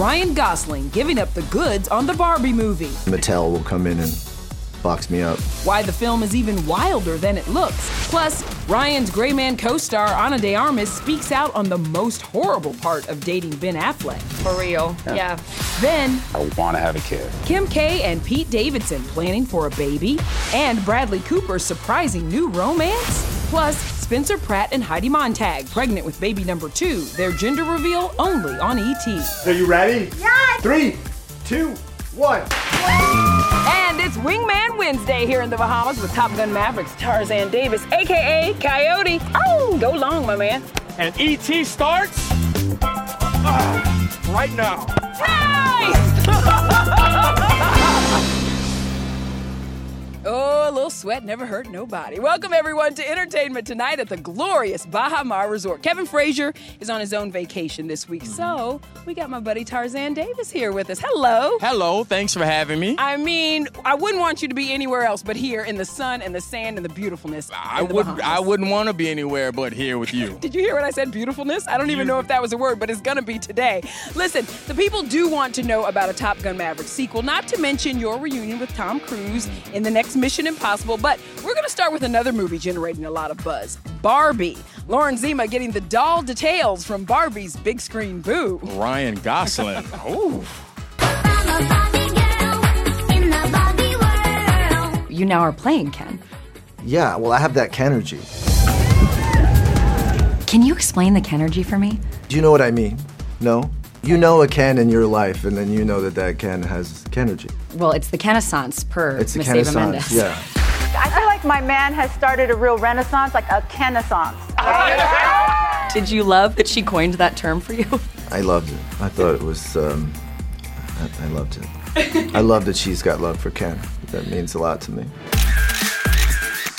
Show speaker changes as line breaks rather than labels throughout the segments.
Ryan Gosling giving up the goods on the Barbie movie.
Mattel will come in and box me up.
Why the film is even wilder than it looks. Plus, Ryan's Gray Man co star Ana de Armas speaks out on the most horrible part of dating Ben Affleck.
For real. Yeah.
Then,
I want to have a kid.
Kim K and Pete Davidson planning for a baby, and Bradley Cooper's surprising new romance. Plus, Spencer Pratt and Heidi Montag pregnant with baby number two. Their gender reveal only on ET.
Are you ready? Yes! Three, two, one.
And it's Wingman Wednesday here in the Bahamas with Top Gun Mavericks Tarzan Davis, aka Coyote. Oh, go long, my man.
And ET starts ah, right now.
Oh, a little sweat never hurt nobody. Welcome everyone to entertainment tonight at the glorious Baha Mar Resort. Kevin Frazier is on his own vacation this week, so we got my buddy Tarzan Davis here with us. Hello.
Hello, thanks for having me.
I mean, I wouldn't want you to be anywhere else but here in the sun and the sand and the beautifulness.
I
the
would
Bahamas.
I wouldn't want to be anywhere but here with you.
Did you hear what I said? Beautifulness? I don't even know if that was a word, but it's gonna be today. Listen, the people do want to know about a Top Gun Maverick sequel, not to mention your reunion with Tom Cruise in the next Mission Impossible, but we're gonna start with another movie generating a lot of buzz Barbie. Lauren Zima getting the doll details from Barbie's big screen boo.
Ryan Gosling. Ooh.
You now are playing Ken.
Yeah, well, I have that Kenergy.
Can you explain the Kenergy for me?
Do you know what I mean? No? You know a Ken in your life, and then you know that that Ken has Kenergy.
Well, it's the Kenaissance per
It's the Eva
Mendes.
yeah.
I feel like my man has started a real renaissance, like a renaissance.
Did you love that she coined that term for you?
I loved it. I thought it was, um, I, I loved it. I love that she's got love for Ken. That means a lot to me.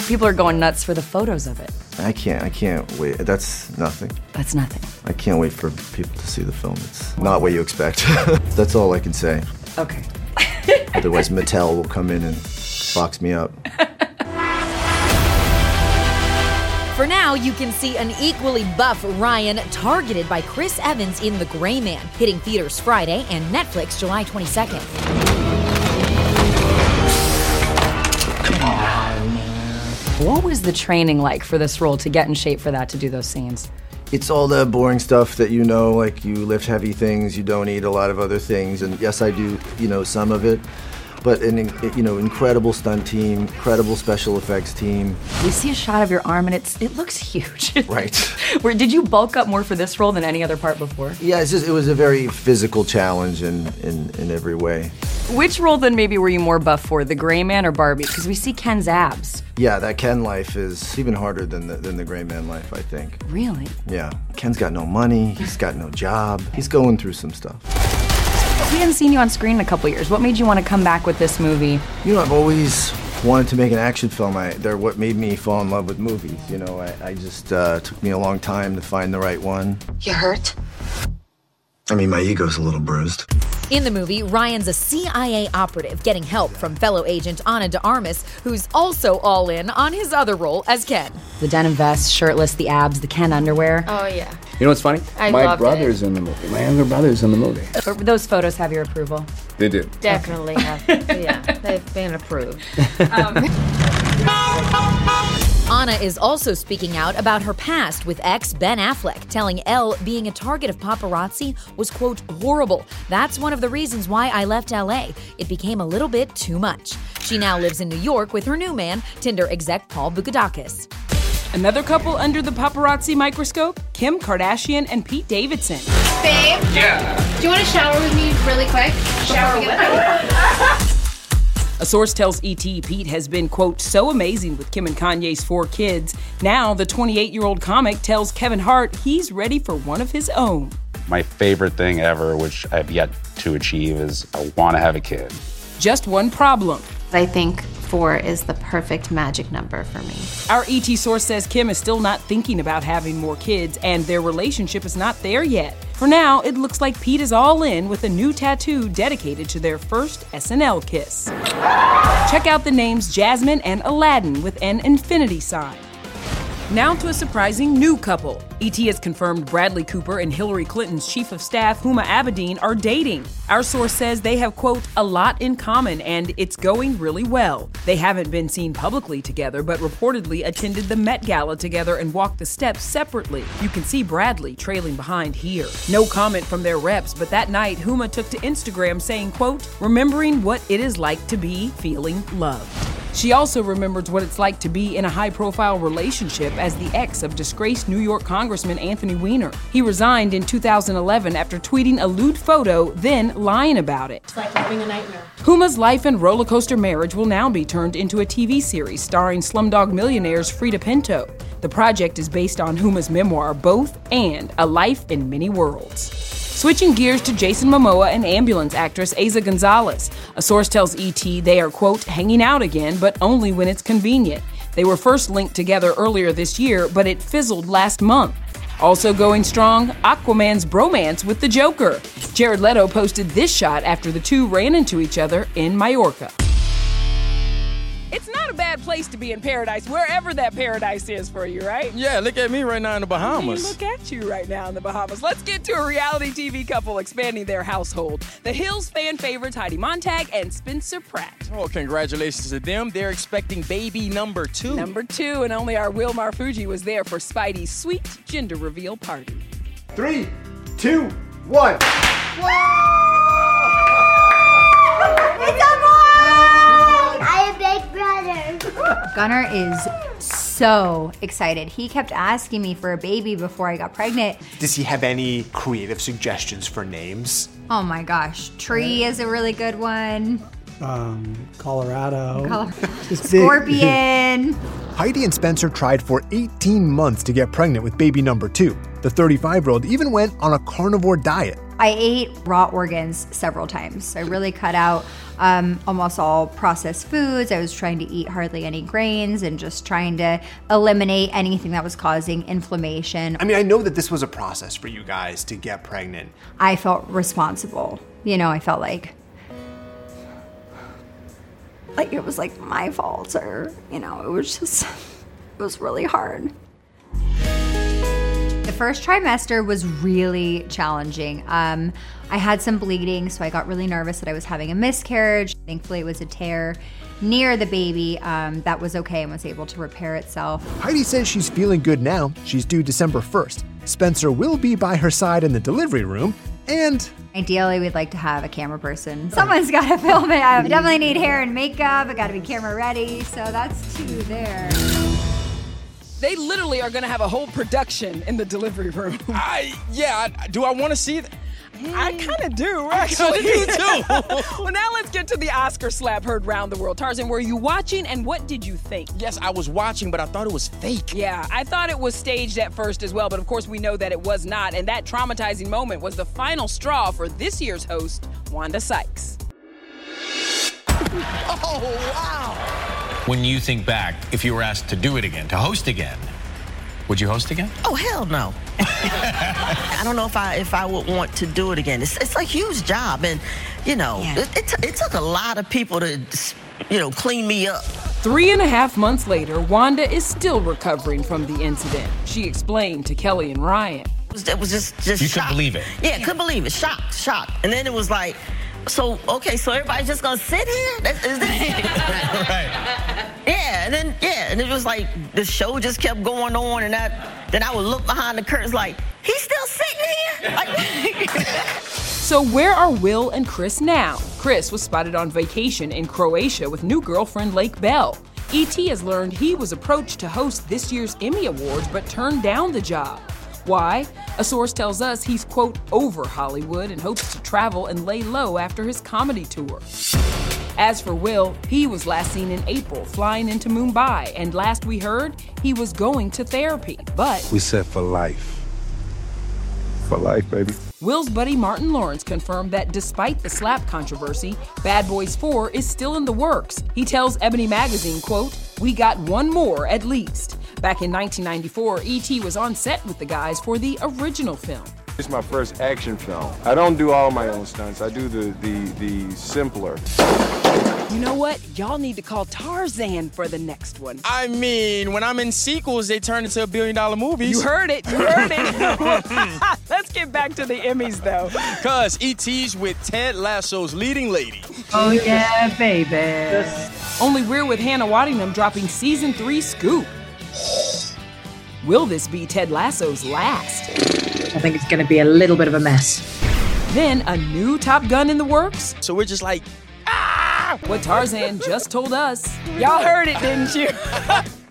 People are going nuts for the photos of it.
I can't, I can't wait. That's nothing.
That's nothing.
I can't wait for people to see the film. It's not what you expect. That's all I can say.
Okay.
Otherwise, Mattel will come in and box me up.
For now,
Now you can see an equally buff Ryan targeted by Chris Evans in The Gray Man, hitting theaters Friday and Netflix July 22nd. Come on.
What was the training like for this role to get in shape for that, to do those scenes?
It's all the boring stuff that you know, like you lift heavy things, you don't eat a lot of other things, and yes, I do, you know, some of it. But an you know incredible stunt team, incredible special effects team.
We see a shot of your arm and it's it looks huge.
Right.
Where did you bulk up more for this role than any other part before?
Yeah, it's just it was a very physical challenge in in, in every way.
Which role then maybe were you more buff for, the Gray Man or Barbie? Because we see Ken's abs.
Yeah, that Ken life is even harder than the than the gray man life, I think.
Really?
Yeah. Ken's got no money, he's got no job. He's going through some stuff.
We hadn't seen you on screen in a couple years. What made you want to come back with this movie?
You know, I've always wanted to make an action film. I, they're what made me fall in love with movies. You know, I, I just uh, took me a long time to find the right one.
You hurt?
I mean, my ego's a little bruised.
In the movie, Ryan's a CIA operative getting help from fellow agent Ana de Armas, who's also all in on his other role as Ken.
The denim vest, shirtless, the abs, the Ken underwear.
Oh, yeah.
You know what's funny?
I
My
loved
brother's in the movie. My younger brother's in the movie.
Uh, Those photos have your approval.
They do.
Definitely have. yeah, they've been approved.
Anna is also speaking out about her past with ex Ben Affleck, telling Elle being a target of paparazzi was, quote, horrible. That's one of the reasons why I left LA. It became a little bit too much. She now lives in New York with her new man, Tinder exec Paul Boukadakis.
Another couple under the paparazzi microscope Kim Kardashian and Pete Davidson.
Babe?
Yeah.
Do you want to shower with me really quick? Shower with
A source tells ET Pete has been, quote, so amazing with Kim and Kanye's four kids. Now, the 28 year old comic tells Kevin Hart he's ready for one of his own.
My favorite thing ever, which I've yet to achieve, is I want to have a kid.
Just one problem.
I think four is the perfect magic number for me.
Our ET source says Kim is still not thinking about having more kids, and their relationship is not there yet. For now, it looks like Pete is all in with a new tattoo dedicated to their first SNL kiss. Check out the names Jasmine and Aladdin with an infinity sign. Now to a surprising new couple. ET has confirmed Bradley Cooper and Hillary Clinton's chief of staff, Huma Abedin, are dating. Our source says they have, quote, a lot in common and it's going really well. They haven't been seen publicly together, but reportedly attended the Met Gala together and walked the steps separately. You can see Bradley trailing behind here. No comment from their reps, but that night, Huma took to Instagram saying, quote, remembering what it is like to be feeling loved. She also remembers what it's like to be in a high profile relationship as the ex of disgraced New York Congressman Anthony Weiner. He resigned in 2011 after tweeting a lewd photo, then lying about it.
It's like having a nightmare.
Huma's life and roller coaster marriage will now be turned into a TV series starring Slumdog Millionaire's Freida Pinto. The project is based on Huma's memoir, Both and A Life in Many Worlds. Switching gears to Jason Momoa and ambulance actress Eiza Gonzalez. A source tells ET they are, quote, hanging out again, but only when it's convenient. They were first linked together earlier this year, but it fizzled last month. Also going strong, Aquaman's bromance with the Joker. Jared Leto posted this shot after the two ran into each other in Mallorca. It's not a bad place to be in paradise, wherever that paradise is for you, right?
Yeah, look at me right now in the Bahamas.
Look at you right now in the Bahamas. Let's get to a reality TV couple expanding their household. The Hills fan favorites Heidi Montag and Spencer Pratt.
Oh, congratulations to them. They're expecting baby number two.
Number two, and only our Will Marfuggi was there for Speidi's sweet gender reveal party.
Three, two, one.
It's
Gunner is so excited. He kept asking me for a baby before I got pregnant.
Does he have any creative suggestions for names?
Oh my gosh, Tree is a really good one.
Um, Colorado.
Colo-
Just big-
Scorpion.
Heidi and Spencer tried for 18 months to get pregnant with baby number two. The 35 year old even went on a carnivore diet.
I ate raw organs several times. I really cut out um, almost all processed foods. I was trying to eat hardly any grains and just trying to eliminate anything that was causing inflammation.
I mean, I know that this was a process for you guys to get pregnant.
I felt responsible. You know, I felt like like it was like my fault or, you know, it was just it was really hard. First trimester was really challenging. Um, I had some bleeding, so I got really nervous that I was having a miscarriage. Thankfully, it was a tear near the baby um, that was okay and was able to repair itself.
Heidi says she's feeling good now. She's due December 1st. Spencer will be by her side in the delivery room, and
Ideally, we'd like to have a camera person. Someone's got to film it. I definitely need hair and makeup. I got to be camera ready. So that's two there.
They literally are going to have a whole production in the delivery room.
I yeah. I, do I want to see that?
I hmm. kind of do,
I
actually.
kinda do, too.
well, now let's get to the Oscar slap heard round the world. Tarzan, were you watching and what did you think?
Yes, I was watching, but I thought it was fake.
Yeah, I thought it was staged at first as well, but of course we know that it was not. And that traumatizing moment was the final straw for this year's host, Wanda Sykes.
Oh, wow.
When you think back, if you were asked to do it again, to host again, would you host again?
Oh hell no! I don't know if I if I would want to do it again. It's it's a huge job, and you know it, it, t- it took a lot of people to you know clean me up.
Three and a half months later, Wanda is still recovering from the incident. She explained to Kelly and Ryan.
It was, it was just just
You
shocked.
couldn't believe it.
Yeah, couldn't believe it. Shocked, shocked. And then it was like, so okay, so everybody's just gonna sit here? That, is this?
right.
Yeah, and then yeah, and it was like the show just kept going on, and that then I would look behind the curtains like he's still sitting here. Like,
So, where are Will and Chris now? Chris was spotted on vacation in Croatia with new girlfriend Lake Bell. E.T. has learned he was approached to host this year's Emmy Awards but turned down the job. Why? A source tells us he's, quote, over Hollywood and hopes to travel and lay low after his comedy tour. As for Will, he was last seen in April flying into Mumbai, and last we heard, he was going to therapy. But
We set for life. For life, baby.
Will's buddy Martin Lawrence confirmed that despite the slap controversy, Bad Boys 4 is still in the works. He tells Ebony Magazine, quote, "We got one more at least." Back in 1994, E.T. was on set with the guys for the original film.
It's my first action film. I don't do all my own stunts. I do the the the simpler.
You know what? Y'all need to call Tarzan for the next one.
I mean, when I'm in sequels, they turn into a billion dollar movies.
You heard it. You heard it. Let's get back to the Emmys, though.
Cuz ET's with Ted Lasso's leading lady.
Oh, yeah, baby. Only we're with Hannah Waddingham dropping season three scoop. Will this be Ted Lasso's last?
I think it's going to be a little bit of a mess.
Then a new Top Gun in the works?
So we're just like,
ah! What Tarzan just told us. Y'all heard it, didn't you?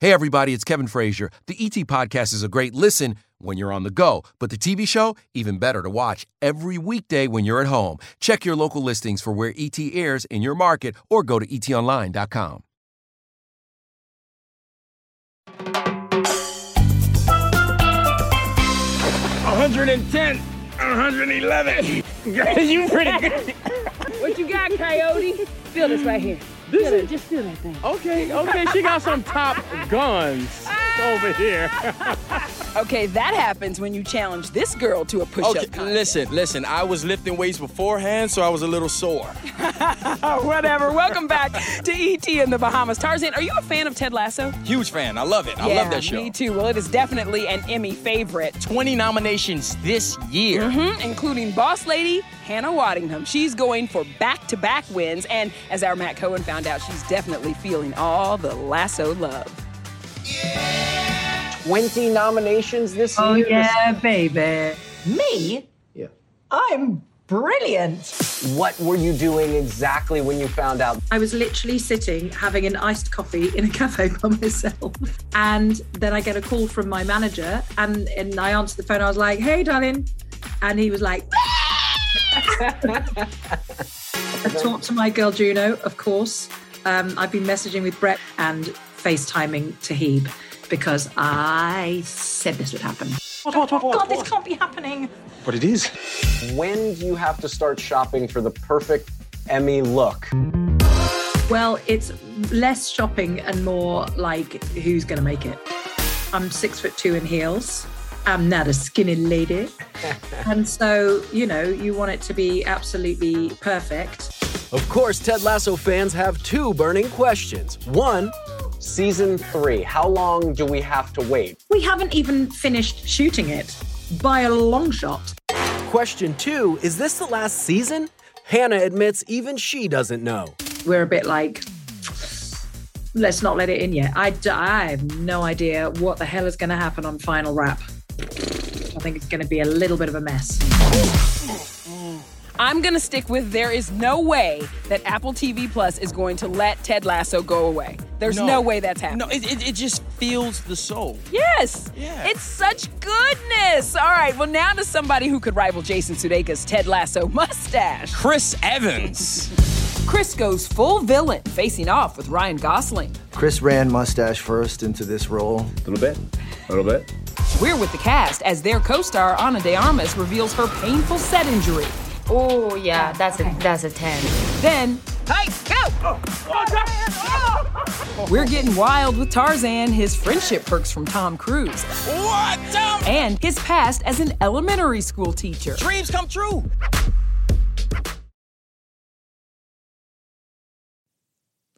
Hey, everybody, it's Kevin Frazier. The ET Podcast is a great listen when you're on the go, but the TV show, even better to watch every weekday when you're at home. Check your local listings for where ET airs in your market or go to etonline.com.
hundred and ten, hundred and eleven. you pretty good.
What you got, Coyote? Feel this right here.
This
Feel
is-
it. Just feel that thing.
Okay, okay, she got some top guns over here.
Okay, that happens when you challenge this girl to a push-up
Okay, listen, listen. I was lifting weights beforehand, so I was a little sore.
Whatever. Welcome back to ET in the Bahamas. Tarzan, are you a fan of Ted Lasso?
Huge fan. I love it. I love that show.
Me too. Well, it is definitely an Emmy favorite.
20 nominations this year.
Mhm, including Boss Lady Hannah Waddingham. She's going for back to back wins. And as our Matt Cohen found out, she's definitely feeling all the Lasso love.
20 nominations this
Oh,
year.
Oh, yeah, baby.
Me? Yeah.
I'm brilliant.
What were you doing exactly when you found out?
I was literally sitting having an iced coffee in a cafe by myself. And then I get a call from my manager and, and I answer the phone. I was like, hey, darling. And he was like, I talked to my girl Juno, of course. Um, I've been messaging with Brett and FaceTiming Toheeb because I said this would happen.
What, what, what, what,
God, this can't be happening.
But it is. When do you have to start shopping for the perfect Emmy look?
Well, it's less shopping and more like who's going to make it. I'm six foot two in heels. I'm not a skinny lady. and so, you know, you want it to be absolutely perfect.
Of course, Ted Lasso fans have two burning questions. One,
season three. How long do we have to wait?
We haven't even finished shooting it by a long shot.
Question two Is this the last season? Hannah admits even she doesn't know.
We're a bit like, let's not let it in yet. I, d- I have no idea what the hell is going to happen on Final Wrap. I think it's going to be a little bit of a mess.
I'm going to stick with there is no way that Apple TV Plus is going to let Ted Lasso go away. There's no,
No.
way that's happening.
No, it, it, it just feels the soul.
Yes. It's such goodness. All right. Well, now to somebody who could rival Jason Sudeikis' Ted Lasso mustache.
Chris Evans.
Chris goes full villain, facing off with Ryan Gosling.
Chris ran mustache first into this role.
A little bit. A little bit.
We're with the cast as their co-star Ana de Armas reveals her painful set injury.
Oh yeah, that's a that's a ten.
Then, hey, go! Oh, oh. We're getting wild with Tarzan, his friendship perks from Tom Cruise,
What? Tom?
and his past as an elementary school teacher.
Dreams come true.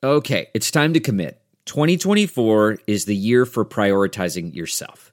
Okay, it's time to commit. 2024 is the year for prioritizing yourself.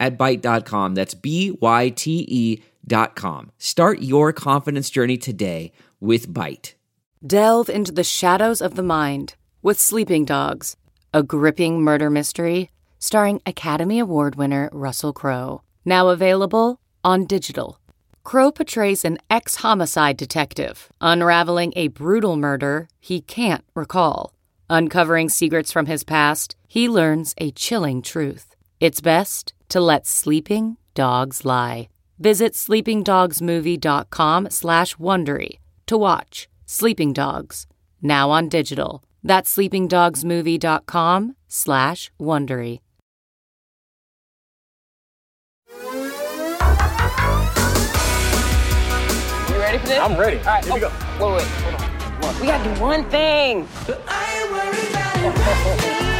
at Byte.com. That's B-Y-T-E dot com. Start your confidence journey today with Byte.
Delve into the shadows of the mind with Sleeping Dogs, a gripping murder mystery starring Academy Award winner Russell Crowe. Now available on digital. Crowe portrays an ex homicide detective unraveling a brutal murder he can't recall. Uncovering secrets from his past, he learns a chilling truth. It's best to let sleeping dogs lie. Visit sleepingdogsmovie.com slash Wondery to watch Sleeping Dogs, now on digital. That's sleepingdogsmovie.com slash Wondery.
You ready for this?
I'm ready.
All right.
Here we oh, go.
Wait, wait, hold on. We gotta do one thing.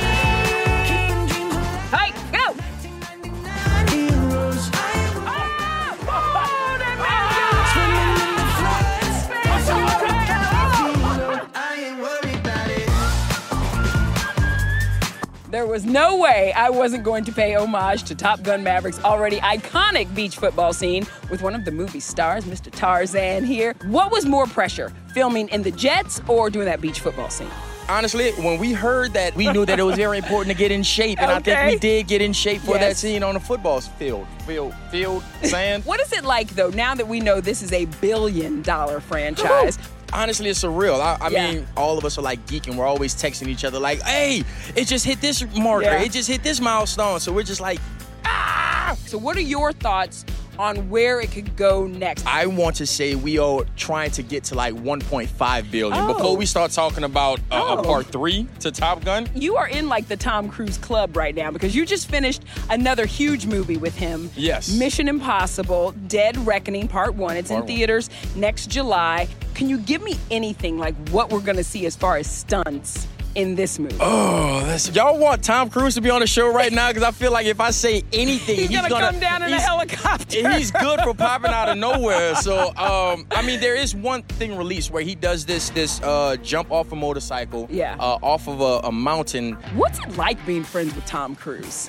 There was no way I wasn't going to pay homage to Top Gun Maverick's already iconic beach football scene with one of the movie stars, Mr. Tarzan here. What was more pressure, filming in the jets or doing that beach football scene?
Honestly, when we heard that, we knew that it was very important to get in shape, and I think we did get in shape for that scene on the football field, field, field, sand.
What is it like though, now that we know this is a billion dollar franchise?
Honestly, it's surreal. I, I
Yeah.
mean, all of us are like geeking. We're always texting each other, like, "Hey, it just hit this marker.
Yeah.
It just hit this milestone." So we're just like, ah.
So, what are your thoughts on where it could go next?
I want to say we are trying to get to like 1.5 billion
Oh.
before we start talking about uh,
Oh.
a part three to Top Gun.
You are in like the Tom Cruise club right now because you just finished another huge movie with him.
Yes.
Mission Impossible Dead Reckoning Part 1. It's
Part
in
one.
theaters next July. Can you give me anything like what we're to see as far as stunts in this movie?
Oh, that's, y'all want Tom Cruise to be on the show right now? Because I feel like if I say anything,
He's gonna come down in a
he's-
helicopter.
He's good for popping out of nowhere. So, um, I mean, there is one thing released where he does this this uh, jump off a motorcycle,
Yeah.
uh, off of a, a mountain.
What's it like being friends with Tom Cruise?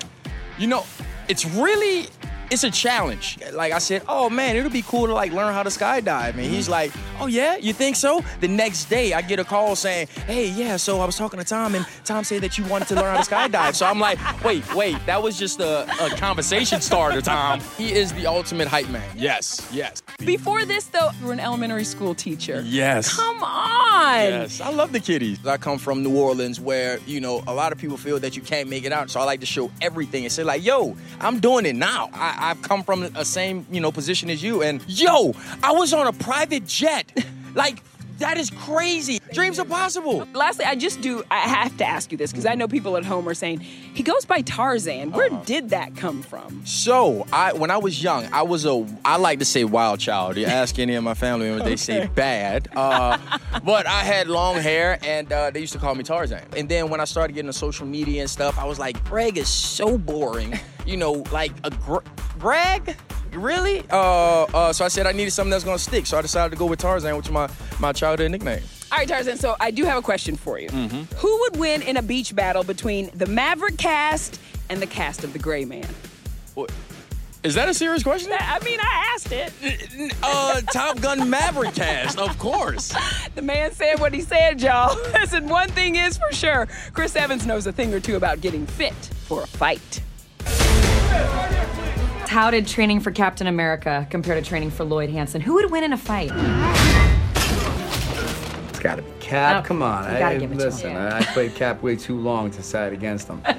You know, it's really it's a challenge. Like I said, oh man, it'll be cool to like learn how to skydive. And he's like, oh yeah, you think so? The next day, I get a call saying, hey, yeah. So I was talking to Tom, and Tom said that you wanted to learn how to skydive. So I'm like, wait, wait, that was just a, a conversation starter, Tom. He is the ultimate hype man. Yes, yes,
Before this, though, you were an elementary school teacher.
yes.
Come on.
Yes, I love the kiddies. I come from New Orleans where, you know, a lot of people feel that you can't make it out. So I like to show everything and say, like, yo, I'm doing it now. I, I've come from a same, you know, position as you. And yo, I was on a private jet. like, That is crazy. Dreams are possible.
Lastly, I just do, I have to ask you this because I know people at home are saying, he goes by Tarzan. Where
Uh-huh.
did that come from?
So, I when I was young, I was a I like to say wild child. You ask any of my family members, they say bad. Uh, but I had long hair, and uh, they used to call me Tarzan. And then when I started getting to social media and stuff, I was like, Greg is so boring. You know, like a gr- Greg. Really? Uh, uh, so I said I needed something that's gonna stick. So I decided to go with Tarzan, which is my, my childhood nickname.
All right, Tarzan, so I do have a question for you.
Mm-hmm.
Who would win in a beach battle between the Maverick cast and the cast of The Gray Man?
Is that a serious question?
I mean, I asked it.
Uh, Top Gun Maverick cast, of course.
The man said what he said, y'all. Listen, one thing is for sure Chris Evans knows a thing or two about getting fit for a fight.
Touted training for Captain America compared to training for Lloyd Hansen. Who would win in a fight?
It's got to be Cap.
Oh,
Come on.
you gotta
I,
give it to him.
listen, I played Cap way too long to side against him.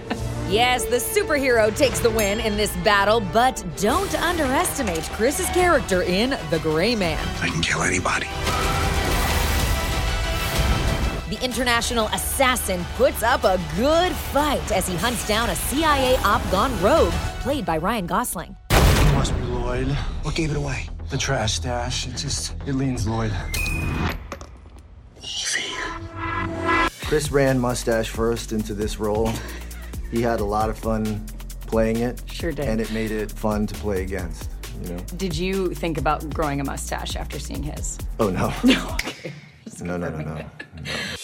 Yes, the superhero takes the win in this battle, but don't underestimate Chris's character in The Gray Man.
I can kill anybody.
The international assassin puts up a good fight as he hunts down a CIA op gone rogue, played by Ryan Gosling.
It Must be Lloyd. What gave it away? The trash stash. It just, it leans Lloyd.
Chris ran mustache first into this role. He had a lot of fun playing it.
Sure did.
And it made it fun to play against. You know?
Did you think about growing a mustache after seeing his?
Oh no.
No, okay.
No, no, no, no.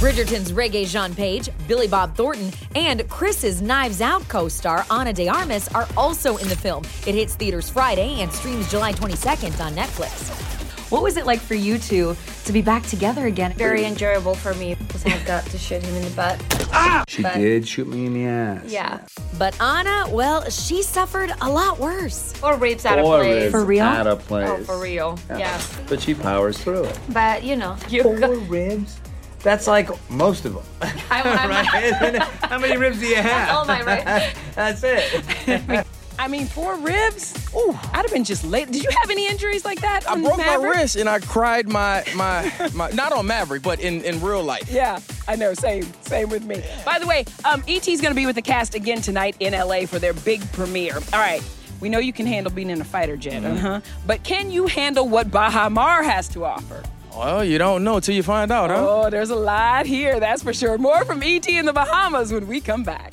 Bridgerton's Regé-Jean Page, Billy Bob Thornton, and Chris's Knives Out co star Ana de Armas are also in the film. It hits theaters Friday and streams July 22nd on Netflix.
What was it like for you two to be back together again?
Very enjoyable for me because I got to shoot him in the butt. Ah!
She
But-
did shoot me in the ass.
Yeah.
But Anna, well, she suffered a lot worse.
Or ribs out of
Four
place.
For real?
Out of place.
Oh, for real. Yeah.
But she powers through it.
But you know.
You Four ribs? That's like most of them.
I, I'm
right? How many ribs do you have?
That's all my ribs.
That's it.
I mean, four ribs? Ooh, I'd have been just late. Did you have any injuries like that?
I broke
Maverick?
my wrist and I cried my my my not on Maverick, but in in real life.
Yeah, I know. Same, same with me. By the way, um, ET's going to be with the cast again tonight in LA for their big premiere. All right, we know you can handle being in a fighter jet,
Mm-hmm.
uh huh. But can you handle what Baha Mar has to offer?
Well, you don't know till you find out, huh?
Oh, there's a lot here, that's for sure. More from ET in the Bahamas when we come back.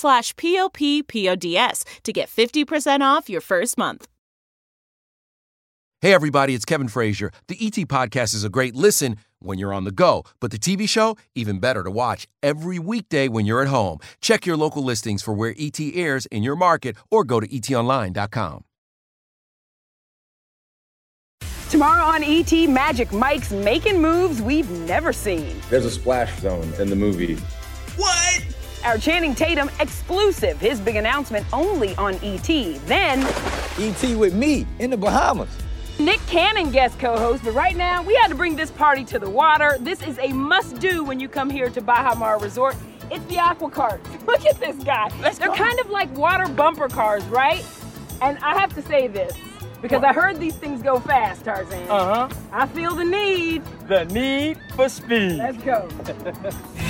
slash p-o-p-p-o-d-s to get 50% off your first month.
Hey, everybody, it's Kevin Frazier. The ET Podcast is a great listen when you're on the go, but the TV show, even better to watch every weekday when you're at home. Check your local listings for where ET airs in your market or go to etonline.com.
Tomorrow on ET, Magic Mike's making moves we've never seen.
There's a splash zone in the movie.
What? Our Channing Tatum exclusive, his big announcement only on ET. Then,
ET with me in the Bahamas.
Nick Cannon guest co-host, but right now we had to bring this party to the water. This is a must-do when you come here to Baha Mar Resort. It's the aqua cart. Look at this guy. They're kind of like water bumper cars, right? And I have to say this. Because I heard these things go fast, Tarzan.
Uh huh.
I feel the need.
The need for speed.
Let's go.